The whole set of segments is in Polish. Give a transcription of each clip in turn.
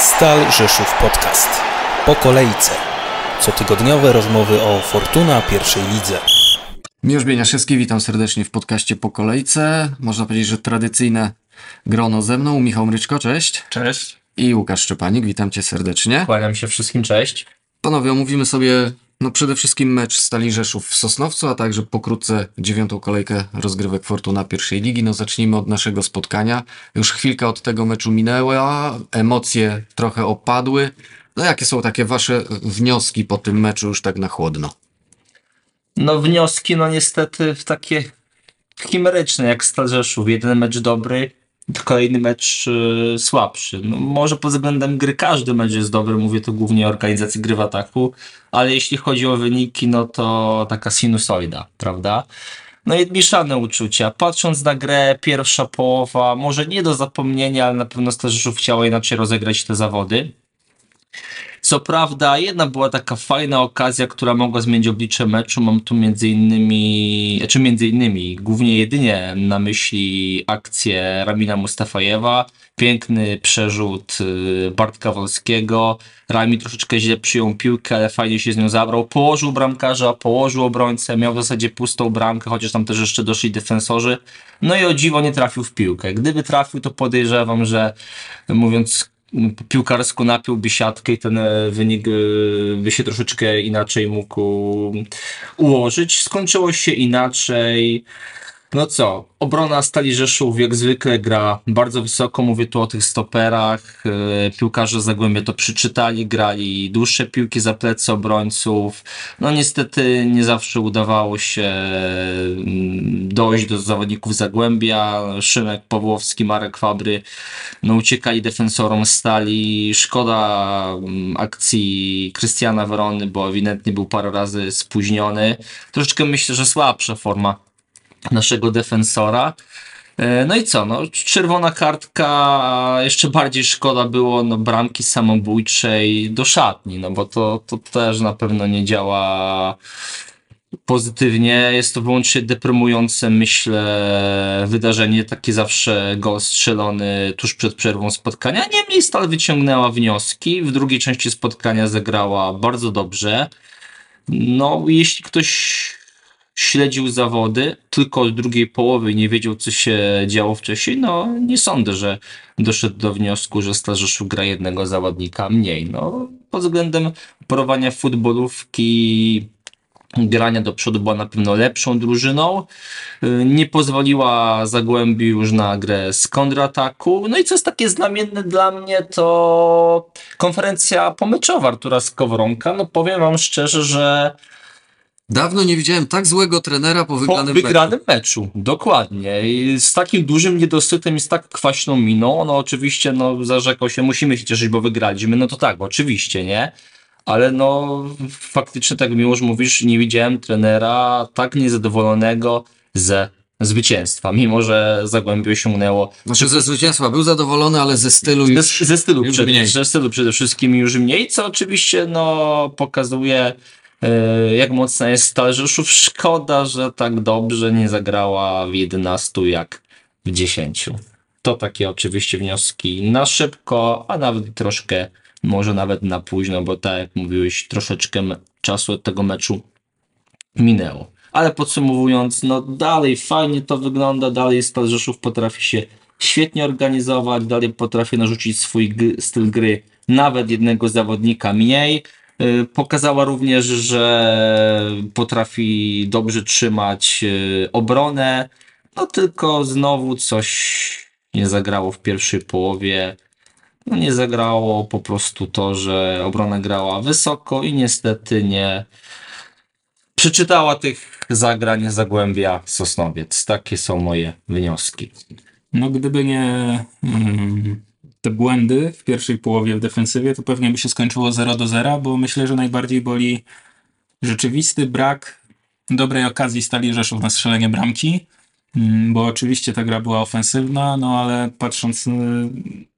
Stal Rzeszów Podcast. Po kolejce. Cotygodniowe rozmowy o Fortuna pierwszej lidze. Miłosz Bieniaszewski, witam serdecznie w podcaście Po Kolejce. Można powiedzieć, że tradycyjne grono ze mną. Michał Mryczko, cześć. Cześć. I Łukasz Szczepanik, witam cię serdecznie. Kłaniam się wszystkim, cześć. Panowie, omówimy sobie no przede wszystkim mecz Stali Rzeszów w Sosnowcu, a także pokrótce dziewiątą kolejkę rozgrywek Fortuna pierwszej ligi. No zacznijmy od naszego spotkania. Już chwilka od tego meczu minęła, emocje trochę opadły. No jakie są takie wasze wnioski po tym meczu już tak na chłodno? No wnioski, no niestety w takie chimeryczne jak Stal Rzeszów. Jeden mecz dobry, kolejny mecz y, słabszy. No, może pod względem gry każdy mecz jest dobry, mówię to głównie o organizacji gry w ataku, ale jeśli chodzi o wyniki, no to taka sinusoida, prawda? No i mieszane uczucia. Patrząc na grę, pierwsza połowa, może nie do zapomnienia, ale na pewno Rzeszów chciało inaczej rozegrać te zawody. Co prawda, jedna była taka fajna okazja, która mogła zmienić oblicze meczu. Mam tu między innymi, czy znaczy między innymi, głównie jedynie na myśli akcję Ramina Mustafajewa. Piękny przerzut y, Bartka Wolskiego. Rami troszeczkę źle przyjął piłkę, ale fajnie się z nią zabrał. Położył bramkarza, położył obrońcę, miał w zasadzie pustą bramkę, chociaż tam też jeszcze doszli defensorzy. No i o dziwo nie trafił w piłkę. Gdyby trafił, to podejrzewam, że mówiąc piłkarsko napiłby siatkę i ten e, wynik e, by się troszeczkę inaczej mógł ułożyć. Skończyło się inaczej. No co, obrona Stali Rzeszów jak zwykle gra bardzo wysoko, mówię tu o tych stoperach, e, piłkarze Zagłębia to przeczytali, grali dłuższe piłki za plecy obrońców, no niestety nie zawsze udawało się mm, dojść do zawodników Zagłębia, Szymek Pawłowski, Marek Fabry, no uciekali defensorom Stali, szkoda mm, akcji Krystiana Werony, bo ewidentnie był parę razy spóźniony, troszeczkę myślę, że słabsza forma naszego defensora. E, No i co, no, czerwona kartka, jeszcze bardziej szkoda było no, bramki samobójczej do szatni, no bo to, to też na pewno nie działa pozytywnie. Jest to wyłącznie deprymujące, myślę, wydarzenie, taki zawsze gol strzelony tuż przed przerwą spotkania. Niemniej Stal wyciągnęła wnioski, w drugiej części spotkania zagrała bardzo dobrze. No, jeśli ktoś śledził zawody tylko od drugiej połowy i nie wiedział, co się działo wcześniej, no nie sądzę, że doszedł do wniosku, że Stal Rzeszów gra jednego zawodnika mniej. No, pod względem porowania futbolówki grania do przodu była na pewno lepszą drużyną. Y, Nie pozwoliła Zagłębiu już na grę z kontrataku. No i co jest takie znamienne dla mnie, to konferencja pomyczowa Artura Skowronka. No powiem wam szczerze, że Dawno nie widziałem tak złego trenera po po wygranym meczu. wygranym meczu. Dokładnie. I z takim dużym niedosytem i z tak kwaśną miną. No oczywiście no, zarzekał się, musimy się cieszyć, bo wygraliśmy. No to tak, oczywiście, nie? Ale no faktycznie tak miło, że mówisz, nie widziałem trenera tak niezadowolonego ze zwycięstwa, mimo że Zagłębie osiągnęło Znaczy ze zwycięstwa był zadowolony, ale ze stylu już... ze, ze stylu, już przede, mniej. ze stylu przede wszystkim już mniej, co oczywiście no, pokazuje jak mocna jest Stal Rzeszów. Szkoda, że tak dobrze nie zagrała w 11 jak w 10. To takie oczywiście wnioski na szybko, a nawet troszkę, może nawet na późno, bo tak jak mówiłeś, troszeczkę czasu od tego meczu minęło. Ale podsumowując, no dalej fajnie to wygląda, dalej Stal Rzeszów potrafi się świetnie organizować, dalej potrafi narzucić swój styl gry nawet jednego zawodnika mniej. Y, Pokazała również, że potrafi dobrze trzymać y, obronę, no tylko znowu coś nie zagrało w pierwszej połowie. No nie zagrało po prostu to, że obrona grała wysoko i niestety nie przeczytała tych zagrań Zagłębia Sosnowiec. Takie są moje wnioski. No gdyby nie mm, te błędy w pierwszej połowie w defensywie, to pewnie by się skończyło 0 do 0, bo myślę, że najbardziej boli rzeczywisty brak dobrej okazji Stali Rzeszów na strzelenie bramki, Mm, bo oczywiście ta gra była ofensywna, no ale patrząc y,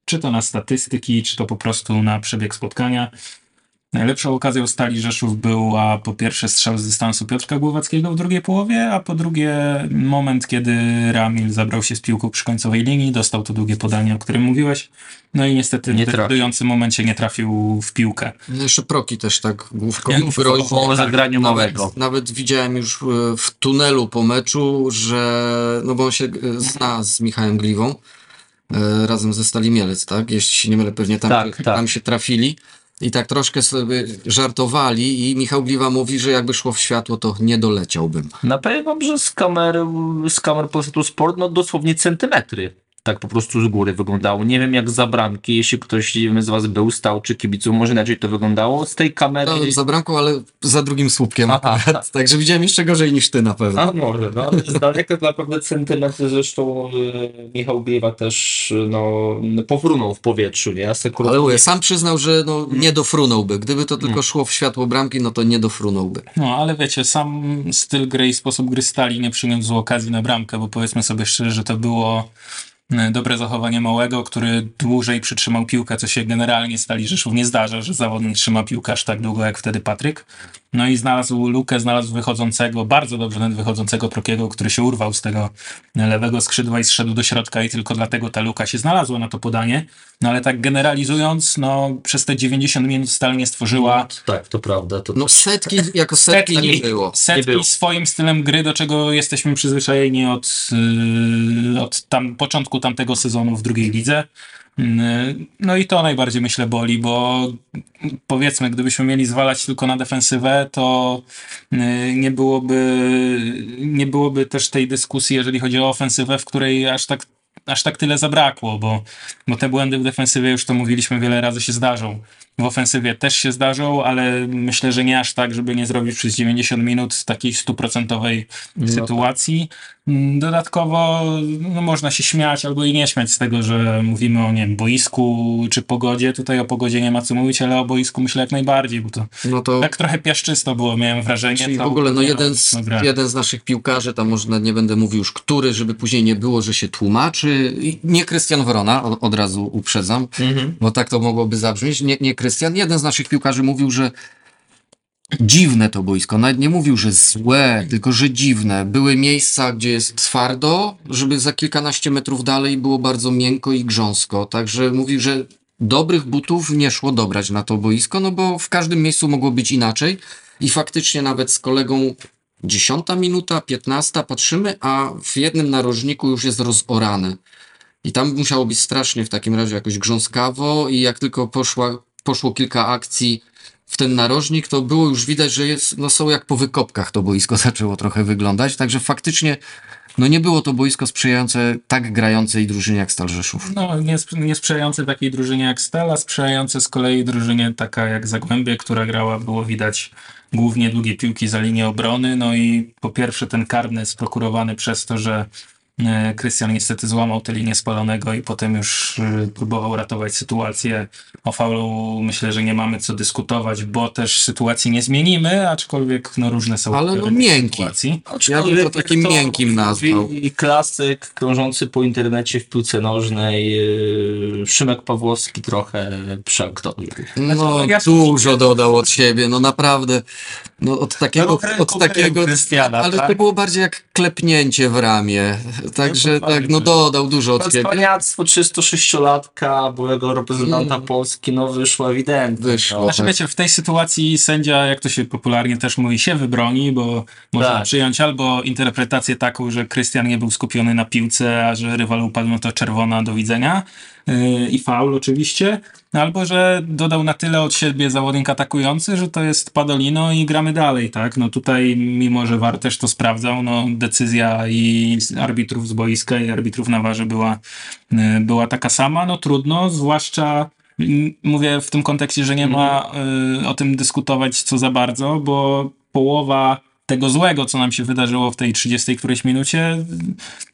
czy to na statystyki, czy to po prostu na przebieg spotkania, Najlepszą okazją Stali Rzeszów była po pierwsze strzał z dystansu Piotrka Głowackiego w drugiej połowie, a po drugie moment, kiedy Ramil zabrał się z piłką przy końcowej linii, dostał to długie podanie, o którym mówiłeś, no i niestety Nie w decydującym momencie nie trafił w piłkę. No jeszcze Proki też tak główką Jak groźnie. po zagraniu małego. Nawet, nawet widziałem już e, w tunelu po meczu, że no bo on się e, zna z Michałem Gliwą e, razem ze Stali Mielec, tak? Jeśli się nie mylę, pewnie tam, Tak, tak. tam się trafili. I tak troszkę sobie żartowali i Michał Gliwa mówi, że jakby szło w światło, to nie doleciałbym. Na pewno że z kamer, z kamer Polsatu Sport, no dosłownie centymetry. Tak po prostu z góry wyglądało. Nie wiem jak za bramki, jeśli ktoś nie wiem, z was był, stał czy kibiców, może inaczej to wyglądało. Z tej kamery... Stałem za bramką, ale za drugim słupkiem Aha. akurat. Także widziałem jeszcze gorzej niż ty na pewno. A może, no ale z daleka naprawdę centymetry, zresztą y, Michał Gliwa też no, pofrunął w powietrzu, nie? Sekundę. Ale mówię, sam przyznał, że no, nie dofrunąłby. Gdyby to tylko szło w światło bramki, no to nie dofrunąłby. No, ale wiecie, sam styl gry i sposób gry Stali nie przyniósł okazji na bramkę, bo powiedzmy sobie szczerze, że to było dobre zachowanie Małego, który dłużej przytrzymał piłkę, co się generalnie Stali Rzeszów nie zdarza, że zawodnik trzyma piłkę aż tak długo jak wtedy Patryk. No i znalazł lukę, znalazł wychodzącego, bardzo dobrze nawet wychodzącego Prokiego, który się urwał z tego lewego skrzydła i zszedł do środka i tylko dlatego ta luka się znalazła na to podanie. No ale tak generalizując, no przez te 90 minut Stal nie stworzyła Tak, to prawda. To, No setki jako setki, nie było. Nie setki było. swoim stylem gry, do czego jesteśmy przyzwyczajeni od, yy, od tam, początku tamtego sezonu w drugiej lidze. Yy, No i to najbardziej myślę boli, bo powiedzmy, gdybyśmy mieli zwalać tylko na defensywę, to yy, nie byłoby, nie byłoby też tej dyskusji, jeżeli chodzi o ofensywę, w której aż tak, aż tak tyle zabrakło, bo, bo te błędy w defensywie, już to mówiliśmy wiele razy, się zdarzą. W ofensywie też się zdarzą, ale myślę, że nie aż tak, żeby nie zrobić przez 90 minut takiej stuprocentowej sytuacji. Mm, Dodatkowo no, można się śmiać albo i nie śmiać z tego, że mówimy o nie wiem, boisku czy pogodzie. Tutaj o pogodzie nie ma co mówić, ale o boisku myślę jak najbardziej, bo to No to tak trochę piaszczysto było, miałem wrażenie. czyli w ogóle no jeden z, jeden z naszych piłkarzy, tam można nie będę mówił już który, żeby później nie było, że się tłumaczy. Nie Krystian Wrona, od, od razu uprzedzam, Mhm. bo tak to mogłoby zabrzmieć. Nie, nie Krystian, jeden z naszych piłkarzy mówił, że dziwne to boisko. Nawet nie mówił, że złe, tylko że dziwne. Były miejsca, gdzie jest twardo, żeby za kilkanaście metrów dalej było bardzo miękko i grząsko. Także mówił, że dobrych butów nie szło dobrać na to boisko, no bo w każdym miejscu mogło być inaczej. I faktycznie nawet z kolegą dziesiąta minuta, piętnasta patrzymy, a w jednym narożniku już jest rozorany. I tam musiało być strasznie w takim razie jakoś grząskawo i jak tylko poszła, poszło kilka akcji w ten narożnik, to było już widać, że jest, no są jak po wykopkach to boisko zaczęło trochę wyglądać, także faktycznie no nie było to boisko sprzyjające tak grającej drużynie jak Stal Rzeszów. No, nie, nie sprzyjające takiej drużynie jak Stella, sprzyjające z kolei drużynie taka jak Zagłębie, która grała, było widać głównie długie piłki za linię obrony. No i po pierwsze ten karny sprokurowany przez to, że Krystian niestety złamał tę linię spalonego i potem już e, próbował ratować sytuację. O faulu myślę, że nie mamy co dyskutować, bo też sytuacji nie zmienimy, aczkolwiek no, różne są Ale no miękki. sytuacji. Ja bym to takim miękkim nazwał. I klasyk krążący po internecie w piłce nożnej. Yy, Szymek Pawłowski trochę przeaktorił. No ja- dużo dodał od siebie, no naprawdę, no od takiego, No, od takiego, Krystiana, ale tak? to było bardziej jak klepnięcie w ramię, także No, tak, no dodał dużo od siebie. Cwaniactwo 36-latka, byłego reprezentanta Polski, no wyszło ewidentnie. Wyszło. No. Znaczy wiecie, w tej sytuacji sędzia, jak to się popularnie też mówi, się wybroni, bo można Tak. przyjąć albo interpretację taką, że Krystian nie był skupiony na piłce, a że rywal upadł, no to czerwona do widzenia i faul oczywiście, albo że dodał na tyle od siebie zawodnik atakujący, że to jest Padolino i gramy dalej, tak? No tutaj, mimo że VAR też to sprawdzał, no decyzja i arbitrów z boiska i arbitrów na warze była, yy, była taka sama, no trudno, zwłaszcza Mm, Mówię w tym kontekście, że nie ma y, o tym dyskutować co za bardzo, bo połowa tego złego, co nam się wydarzyło w tej 30 którejś minucie,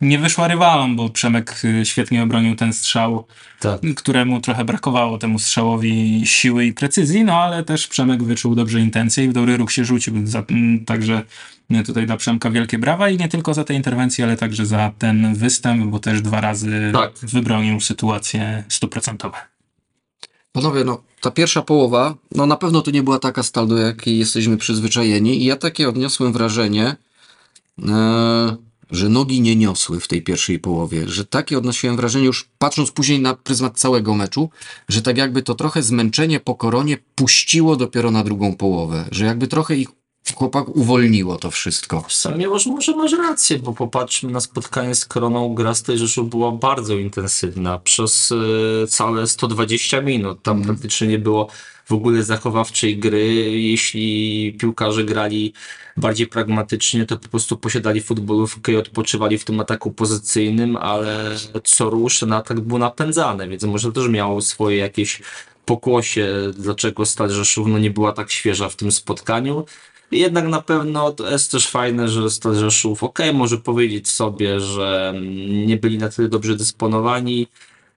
nie wyszła rywalom, bo Przemek y, świetnie obronił ten strzał, Tak. któremu trochę brakowało temu strzałowi siły i precyzji, no ale też Przemek wyczuł dobrze intencje i w dobry ruch się rzucił. Także y, tutaj dla Przemka wielkie brawa i nie tylko za te interwencje, ale także za ten występ, bo też dwa razy Tak. wybronił sytuację stuprocentowe. Panowie, no ta pierwsza połowa, no na pewno to nie była taka stal, do jakiej jesteśmy przyzwyczajeni. I ja takie odniosłem wrażenie, e, że nogi nie niosły w tej pierwszej połowie, że takie odnosiłem wrażenie już patrząc później na pryzmat całego meczu, że tak jakby to trochę zmęczenie po koronie puściło dopiero na drugą połowę, że jakby trochę ich chłopak uwolniło to wszystko. Sam może, może masz rację, bo popatrzmy na spotkanie z Koroną, gra z tej Rzeszów była bardzo intensywna przez e, całe 120 minut. Tam praktycznie nie było w ogóle zachowawczej gry. Jeśli piłkarze grali bardziej pragmatycznie, to po prostu posiadali futbolówkę i odpoczywali w tym ataku pozycyjnym, ale co rusz ten atak był napędzany, więc może też miało swoje jakieś pokłosie, dlaczego Stal Rzeszów no, nie była tak świeża w tym spotkaniu. Jednak na pewno to jest też fajne, że Stal ok, może powiedzieć sobie, że mm, nie byli na tyle dobrze dysponowani,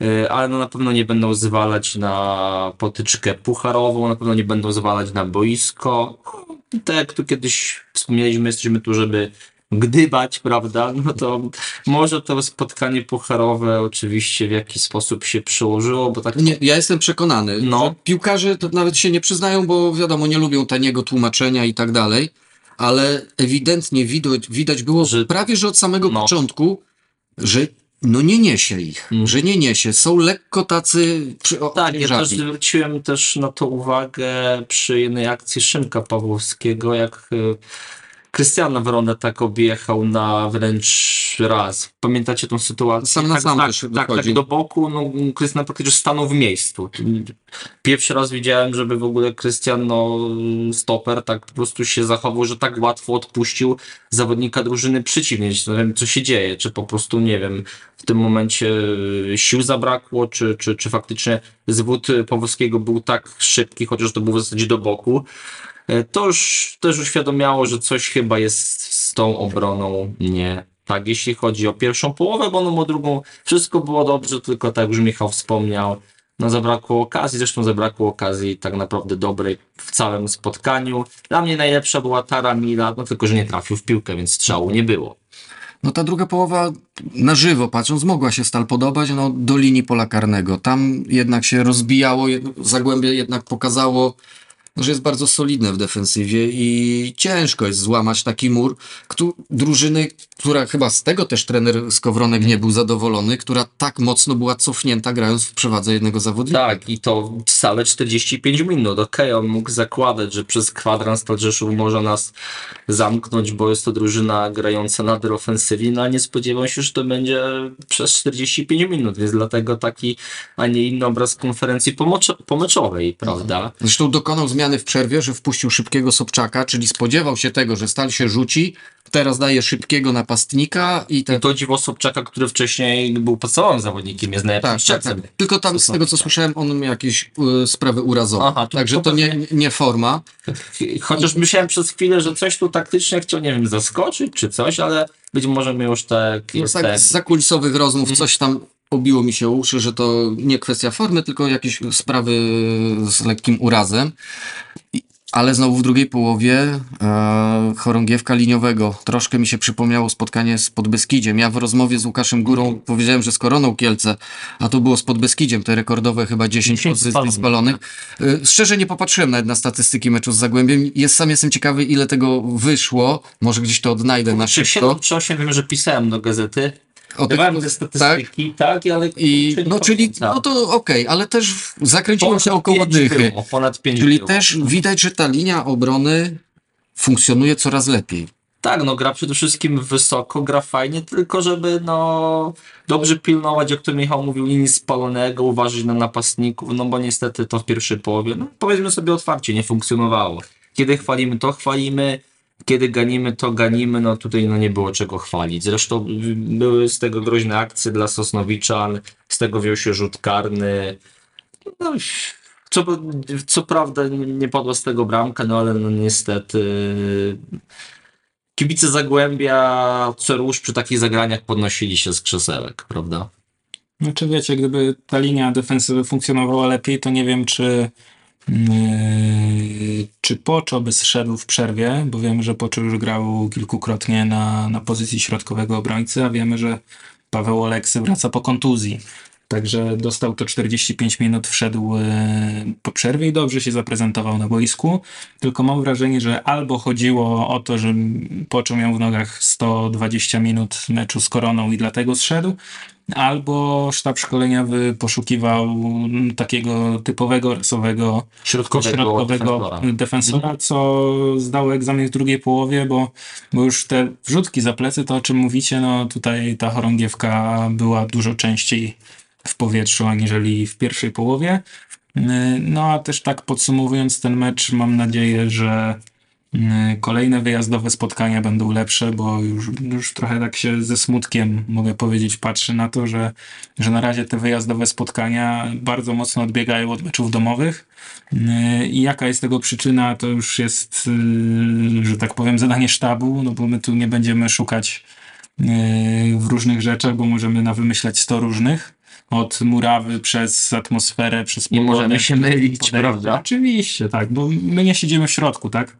y, ale no na pewno nie będą zwalać na potyczkę pucharową, na pewno nie będą zwalać na boisko. Tak jak tu kiedyś wspomnieliśmy, jesteśmy tu, żeby gdybać, prawda? No to może to spotkanie pucharowe oczywiście w jakiś sposób się przyłożyło, bo tak Nie, ja jestem przekonany, No. piłkarze to nawet się nie przyznają, bo wiadomo, nie lubią taniego tłumaczenia i tak dalej, ale ewidentnie widać, widać było Że- prawie, że od samego No. początku, że no nie niesie ich, Mm. że nie niesie, są lekko tacy przy, o, Tak, ja też zwróciłem też na to uwagę przy jednej akcji Szymka Pawłowskiego, jak y, Krystiana Wronę tak objechał na wręcz raz. Pamiętacie tą sytuację? Sam na tak, sam tak, tak, tak, wychodził. do boku, no Krystian praktycznie stanął w miejscu. Pierwszy raz widziałem, żeby w ogóle Krystian, no stoper, tak po prostu się zachował, że tak łatwo odpuścił zawodnika drużyny przeciwnej. Nie wiem, co się dzieje, czy po prostu, nie wiem, w tym momencie y, sił zabrakło, czy, czy, czy faktycznie zwód Pawłowskiego był tak szybki, chociaż to był w zasadzie do boku. E, To już też uświadomiało, że coś chyba jest z tą obroną nie tak, jeśli chodzi o pierwszą połowę, bo no o drugą wszystko było dobrze, tylko tak już Michał wspomniał, no zabrakło okazji, zresztą zabrakło okazji tak naprawdę dobrej w całym spotkaniu. Dla mnie najlepsza była Tara Mila, no tylko, że nie trafił w piłkę, więc strzału nie było. No ta druga połowa na żywo patrząc mogła się Stal podobać no, do linii pola karnego. Tam jednak się rozbijało, Zagłębie jednak pokazało, że jest bardzo solidne w defensywie i ciężko jest złamać taki mur. Któ- drużyny, która chyba z tego też trener Skowronek nie był zadowolony, która tak mocno była cofnięta grając w przewadze jednego zawodnika. Tak, i to wcale 45 minut. Okej, on mógł zakładać, że przez kwadrans Rzeszów może nas zamknąć, bo jest to drużyna grająca nader ofensywnie, no ale nie spodziewał się, że to będzie przez 45 minut, więc dlatego taki, a nie inny obraz konferencji pomeczowej, prawda? Zresztą dokonał zmiany w przerwie, że wpuścił szybkiego Sobczaka, czyli spodziewał się tego, że Stal się rzuci, teraz daje szybkiego napastnika i ten I to dziwo Sobczaka, który wcześniej był podstawowym zawodnikiem, jest najlepszym Tak, tak, tak. Tylko tam z tego co słyszałem, on miał jakieś y, sprawy urazowe. Aha, to- Także to to nie, nie forma. Chociaż myślałem przez chwilę, że coś tu taktycznie chciał, nie wiem, zaskoczyć czy coś, ale być może my już tak... No, tak, z zakulisowych rozmów coś tam obiło mi się uszy, że to nie kwestia formy, tylko jakieś sprawy z lekkim urazem. I- Ale znowu w drugiej połowie e, chorągiewka liniowego. Troszkę mi się przypomniało spotkanie z Podbeskidziem. Ja w rozmowie z Łukaszem Górą powiedziałem, że z Koroną Kielce, a to było z Podbeskidziem, te rekordowe chyba 10 10 pozycji spalonych. E, szczerze nie popatrzyłem nawet na statystyki meczu z Zagłębiem. Jest, sam jestem ciekawy, ile tego wyszło. Może gdzieś to odnajdę na Czy szybko. 7 czy 8 wiem, że pisałem do gazety. O Dawałem te statystyki, tak, ale... I, no czyli, pamiętam. no to okej, ale też zakręciło się około dychy. Było, ponad 5 Czyli było. też widać, że ta linia obrony funkcjonuje coraz lepiej. Tak, no gra przede wszystkim wysoko, gra fajnie, tylko żeby no dobrze pilnować, jak to Michał mówił, linii spalonego, uważać na napastników, no bo niestety to w pierwszej połowie, no powiedzmy sobie otwarcie, nie funkcjonowało. Kiedy chwalimy, to chwalimy, kiedy ganimy, to ganimy, no tutaj no nie było czego chwalić. Zresztą y, były z tego groźne akcje dla Sosnowiczan, z tego wziął się rzut karny, no co, co prawda nie padła z tego bramka, no ale no niestety kibice Zagłębia co rusz przy takich zagraniach podnosili się z krzesełek, prawda? Znaczy wiecie, gdyby ta linia defensywy funkcjonowała lepiej, to nie wiem, czy czy Poczo by zszedł w przerwie, bo wiemy, że Poczo już grał kilkukrotnie na, na pozycji środkowego obrońcy, a wiemy, że Paweł Oleksy wraca po kontuzji. Także dostał to 45 minut, wszedł e, po przerwie i dobrze się zaprezentował na boisku. Tylko mam wrażenie, że albo chodziło o to, że poczuł miał w nogach 120 minut meczu z koroną i dlatego zszedł, albo sztab szkoleniowy poszukiwał takiego typowego rasowego Środkowego, środkowego defensora. defensora, co zdało egzamin w drugiej połowie, bo, bo już te wrzutki za plecy, to o czym mówicie, no tutaj ta chorągiewka była dużo częściej w powietrzu, aniżeli w pierwszej połowie. Yy, No a też tak podsumowując ten mecz, mam nadzieję, że yy, kolejne wyjazdowe spotkania będą lepsze, bo już, już trochę tak się ze smutkiem, mogę powiedzieć, patrzy na to, że, że na razie te wyjazdowe spotkania bardzo mocno odbiegają od meczów domowych. Yy, I jaka jest tego przyczyna, to już jest, że tak powiem, zadanie sztabu, no bo my tu nie będziemy szukać w różnych rzeczach, bo możemy na wymyślać 100 różnych. Od murawy przez atmosferę, przez Nie możemy się mylić, podejście. prawda? Oczywiście, tak, bo my nie siedzimy w środku, tak?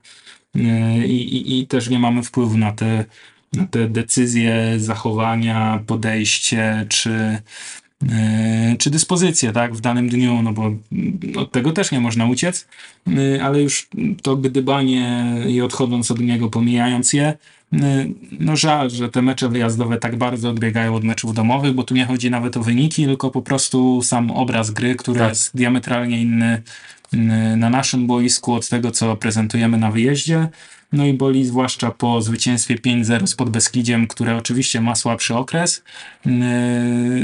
Yy, I, i, i też nie mamy wpływu na te, na te decyzje, zachowania, podejście czy, yy, czy dyspozycje, tak, w danym dniu, no bo od tego też nie można uciec, yy, ale już to gdybanie i odchodząc od niego, pomijając je, no żal, że te mecze wyjazdowe tak bardzo odbiegają od meczów domowych, bo tu nie chodzi nawet o wyniki, tylko po prostu sam obraz gry, który Tak. jest diametralnie inny yy, na naszym boisku od tego, co prezentujemy na wyjeździe. No i boli zwłaszcza po zwycięstwie 5-0 z Podbeskidziem, które oczywiście ma słabszy okres. Yy,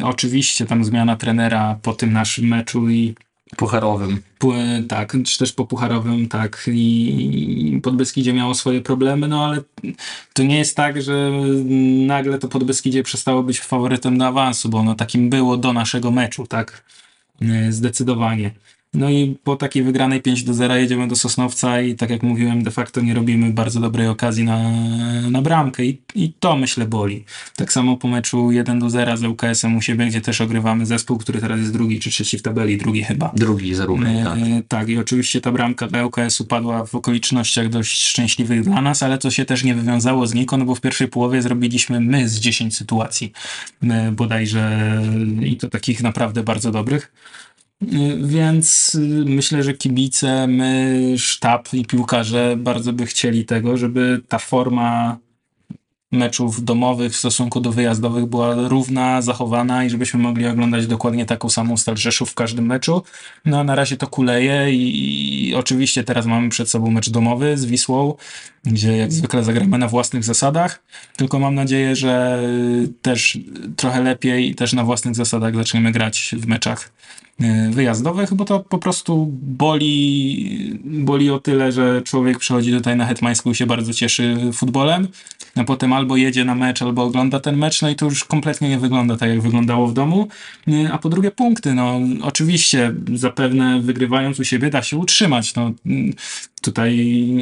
oczywiście tam zmiana trenera po tym naszym meczu i Pucharowym. Pu- tak, czy też po pucharowym, tak, i Podbeskidzie miało swoje problemy, no ale to nie jest tak, że nagle to Podbeskidzie przestało być faworytem do awansu, bo ono takim było do naszego meczu, tak, Yy, zdecydowanie. No i po takiej wygranej 5 do 0 jedziemy do Sosnowca i tak jak mówiłem, de facto nie robimy bardzo dobrej okazji na, na bramkę i, i to myślę boli. Tak samo po meczu 1 do 0 z UKS-em u siebie, gdzie też ogrywamy zespół, który teraz jest drugi czy trzeci w tabeli, drugi chyba. Drugi zarówno, tak. E, tak, i oczywiście ta bramka dla ŁKS-u padła w okolicznościach dość szczęśliwych dla nas, ale to się też nie wywiązało z Nikon, bo w pierwszej połowie zrobiliśmy my z 10 sytuacji e, bodajże i to takich naprawdę bardzo dobrych. E, Więc y, myślę, że kibice, my, sztab i piłkarze bardzo by chcieli tego, żeby ta forma meczów domowych w stosunku do wyjazdowych była równa, zachowana i żebyśmy mogli oglądać dokładnie taką samą Stal Rzeszów w każdym meczu. No na razie to kuleje i, i oczywiście teraz mamy przed sobą mecz domowy z Wisłą, gdzie jak zwykle zagramy na własnych zasadach, tylko mam nadzieję, że też trochę lepiej też na własnych zasadach zaczniemy grać w meczach y, wyjazdowych, bo to po prostu boli, boli o tyle, że człowiek przychodzi tutaj na Hetmańską i się bardzo cieszy futbolem, a potem albo jedzie na mecz, albo ogląda ten mecz, no i to już kompletnie nie wygląda tak, jak wyglądało w domu. Y, A po drugie punkty, no oczywiście zapewne wygrywając u siebie da się utrzymać, no tutaj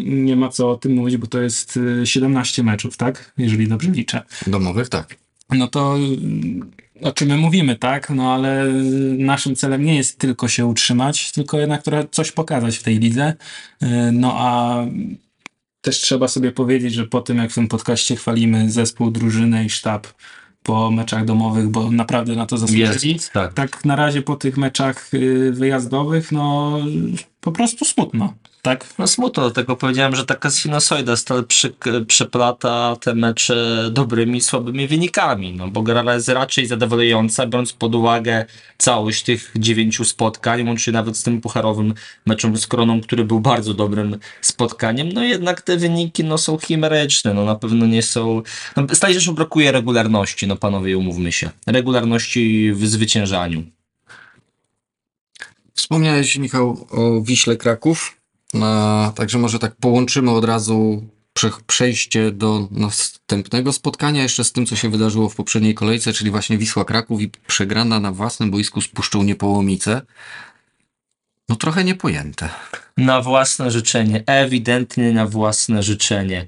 nie ma co o tym mówić, bo to jest y, 17 meczów, tak? Jeżeli dobrze liczę Domowych, tak. no to o czym my mówimy, tak? No ale naszym celem nie jest tylko się utrzymać, tylko jednak trochę coś pokazać w tej lidze. Yy, No a też trzeba sobie powiedzieć, że po tym jak w tym podcaście chwalimy zespół, drużynę i sztab po meczach domowych, bo naprawdę na to zasłużyli. Jest, tak. Tak na razie po tych meczach yy, wyjazdowych, no po prostu smutno, tak? No smutno, dlatego powiedziałem, że taka sinusoida stal przy, przeplata te mecze dobrymi, słabymi wynikami, no bo gra jest raczej zadowalająca, biorąc pod uwagę całość tych dziewięciu spotkań, łącznie nawet z tym pucharowym meczem z Koroną, który był bardzo dobrym spotkaniem, no jednak te wyniki no są chimeryczne, no na pewno nie są, no Stali Rzeszów brakuje regularności, no panowie umówmy się, regularności w zwyciężaniu. Wspomniałeś, Michał, o Wiśle Kraków. Także może tak połączymy od razu prze, przejście do następnego spotkania, jeszcze z tym, co się wydarzyło w poprzedniej kolejce, czyli właśnie Wisła Kraków i przegrana na własnym boisku z Puszczą Niepołomice. No trochę niepojęte. Na własne życzenie, ewidentnie na własne życzenie.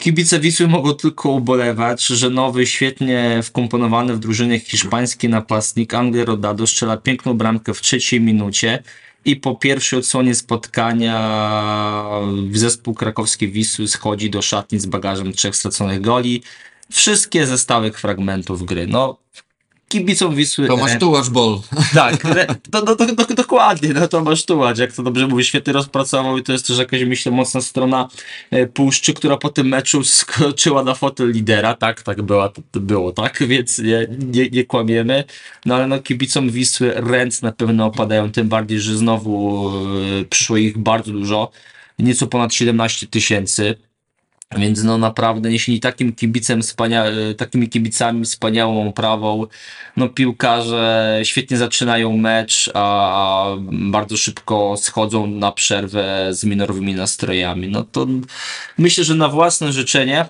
Kibice Wisły mogą tylko ubolewać, że nowy, świetnie wkomponowany w drużynie hiszpański napastnik Angel Rodado strzela piękną bramkę w trzeciej minucie i po pierwszej odsłonie spotkania zespół krakowski Wisły schodzi do szatni z bagażem trzech straconych goli. Wszystkie ze stałych fragmentów gry. No, kibicom Wisły Tomasz Ren- Tułacz Bol. Tak, re, do, do, do, do, dokładnie, no Tomasz Tułacz, jak to dobrze mówi, świetnie rozpracował i to jest też jakaś, myślę, mocna strona e, Puszczy, która po tym meczu skoczyła na fotel lidera, tak, tak była, to, to było, tak, więc nie, nie, nie kłamiemy, no ale no kibicom Wisły ręce na pewno opadają, tym bardziej, że znowu e, przyszło ich bardzo dużo, nieco ponad 17 tysięcy, więc no naprawdę, jeśli takim kibicem wspania- e, takimi kibicami wspaniałą prawą, no piłkarze świetnie zaczynają mecz, a bardzo szybko schodzą na przerwę z minorowymi nastrojami. No to myślę, że na własne życzenie.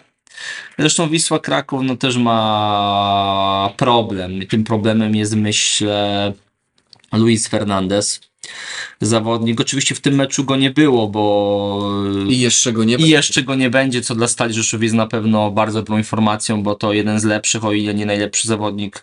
Zresztą Wisła Kraków no też ma problem. Tym problemem jest myślę Luis Fernandez. Zawodnik. Oczywiście w tym meczu go nie było, bo I jeszcze go nie i jeszcze go nie będzie, co dla Stali Rzeszów jest na pewno bardzo dobrą informacją, bo to jeden z lepszych, o ile nie najlepszy zawodnik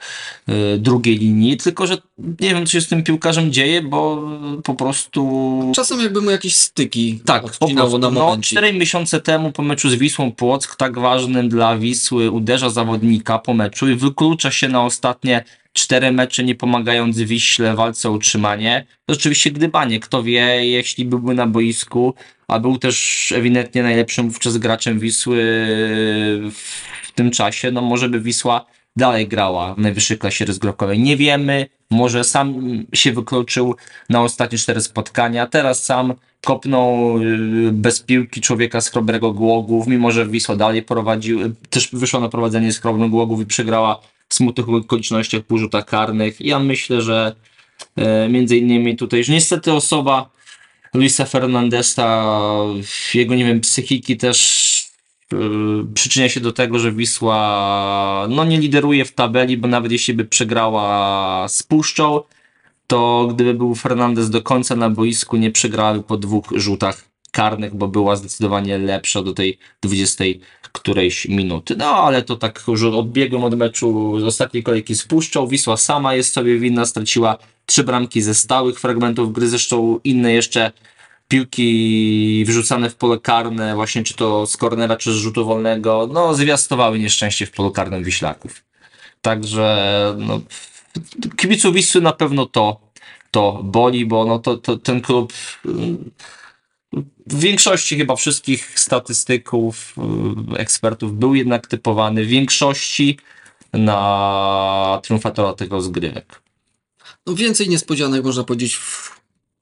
y, drugiej linii. Tylko, że nie wiem, co się z tym piłkarzem dzieje, bo po prostu. Czasem jakby mu jakieś styki Tak, po prostu. na No, momencie. 4 miesiące temu po meczu z Wisłą Płock, tak ważnym dla Wisły, uderza zawodnika po meczu i wyklucza się na ostatnie cztery mecze, nie pomagając Wiśle walce o utrzymanie. To oczywiście gdybanie. Kto wie, jeśli byłby na boisku, a był też ewidentnie najlepszym wówczas graczem Wisły w tym czasie, no może by Wisła dalej grała w najwyższej klasie rozgrywkowej. Nie wiemy, może sam się wykluczył na ostatnie cztery spotkania, teraz sam kopnął y, bez piłki człowieka z Chrobrego Głogów, mimo że Wisła dalej prowadził, też wyszła na prowadzenie z Chrobrego Głogów i przegrała smutnych okolicznościach po rzutach karnych. Ja myślę, że e, między innymi tutaj, że niestety osoba Luisa Fernandesa, jego, nie wiem, psychiki też yy, przyczynia się do tego, że Wisła no nie lideruje w tabeli, bo nawet jeśli by przegrała z Puszczą, to gdyby był Fernandez do końca na boisku, nie przegrałaby po dwóch rzutach karnych, bo była zdecydowanie lepsza do tej 20 którejś minuty. No ale to tak już odbiegłem od meczu z ostatniej kolejki z. Wisła sama jest sobie winna, straciła trzy bramki ze stałych fragmentów gry, zresztą inne jeszcze piłki wrzucane w pole karne, właśnie czy to z kornera, czy z rzutu wolnego, no zwiastowały nieszczęście w polu karnym Wiślaków. Także no, kibiców Wisły na pewno to, to boli, bo no to, to ten klub mm, w większości chyba wszystkich statystyków, y, ekspertów był jednak typowany w większości na triumfatora tego rozgrywek. No więcej niespodzianek można powiedzieć w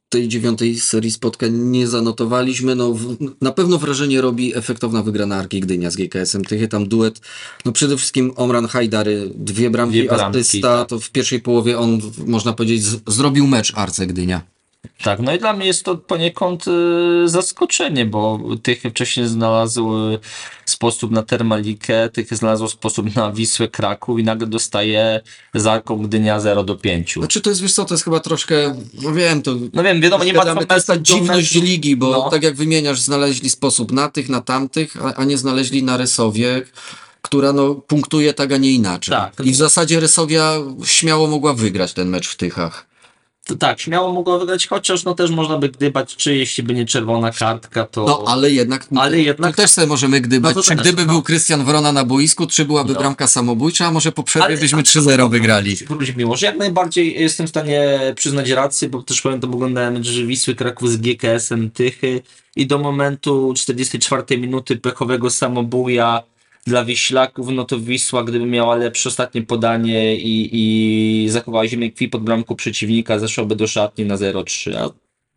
tej dziewiątej serii spotkań nie zanotowaliśmy. No, w, na pewno wrażenie robi efektowna wygrana Arki Gdynia z GKS-em Tychy. Tam duet, no przede wszystkim Omran Hajdary, dwie bramki, Dwie bramki, asysta, tak. to w pierwszej połowie on, można powiedzieć, z, zrobił mecz Arce Gdynia. Tak, no i dla mnie jest to poniekąd y, zaskoczenie, bo Tychy wcześniej znalazł y, sposób na Termalikę, Tychy znalazł sposób na Wisłę Kraków i nagle dostaje z Arką Gdynia 0 do 5. Znaczy to jest, wiesz co, to jest chyba troszkę, no wiem, to No wiem, wiadomo, nie ma to jest ta dziwność ligi, bo No. tak jak wymieniasz, znaleźli sposób na tych, na tamtych, a, a nie znaleźli na Rysowie, która no, punktuje tak, a nie inaczej. Tak. I w zasadzie Rysowia śmiało mogła wygrać ten mecz w Tychach. To tak, śmiało mogło wygrać, chociaż no też można by gdybać, czy jeśli by nie czerwona kartka, to... No, ale jednak, Ale jednak- też sobie możemy gdybać, No czy też, gdyby no. był Krystian Wrona na boisku, czy byłaby No. bramka samobójcza, a może po przerwie Ale- byśmy 3-0 wygrali. Wróć miło, że jak najbardziej jestem w stanie przyznać rację, bo też pamiętam, oglądałem mecz Wisły Kraków z GKS-em Tychy i do momentu 44 minuty pechowego samobuja dla Wiślaków, no to Wisła, gdyby miała lepsze ostatnie podanie i, i zachowała ziemię kwi pod bramką przeciwnika, zeszłaby do szatni na 0-3, a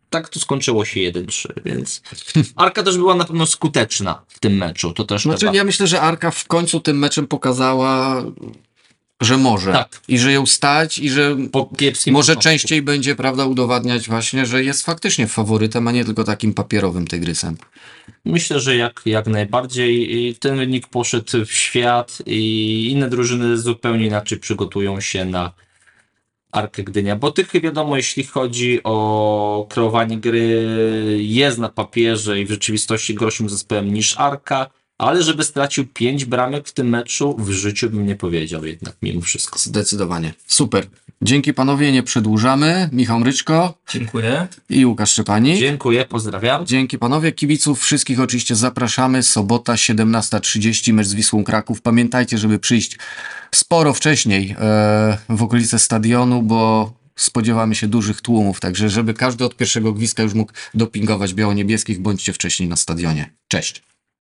tak to skończyło się 1-3, więc Arka też była na pewno skuteczna w tym meczu, to też Znaczy, trzeba- ja myślę, że Arka w końcu tym meczem pokazała, że może. Tak. I że ją stać, i że Może początku. częściej będzie, prawda, udowadniać właśnie, że jest faktycznie faworytem, a nie tylko takim papierowym tygrysem. Myślę, że jak, jak najbardziej i ten wynik poszedł w świat i inne drużyny zupełnie inaczej przygotują się na Arkę Gdynia, bo tych wiadomo, jeśli chodzi o kreowanie gry, jest na papierze i w rzeczywistości gorszym zespołem niż Arka, ale żeby stracił 5 bramek w tym meczu, w życiu bym nie powiedział jednak mimo wszystko. Zdecydowanie. Super. Dzięki panowie, nie przedłużamy. Michał Mryczko Dziękuję. i Łukasz Szczepani. Dziękuję, pozdrawiam. Dzięki panowie, kibiców wszystkich oczywiście zapraszamy. Sobota 17.30 mecz z Wisłą Kraków. Pamiętajcie, żeby przyjść sporo wcześniej e, w okolice stadionu, bo spodziewamy się dużych tłumów, także żeby każdy od pierwszego gwizdka już mógł dopingować biało-niebieskich, bądźcie wcześniej na stadionie. Cześć!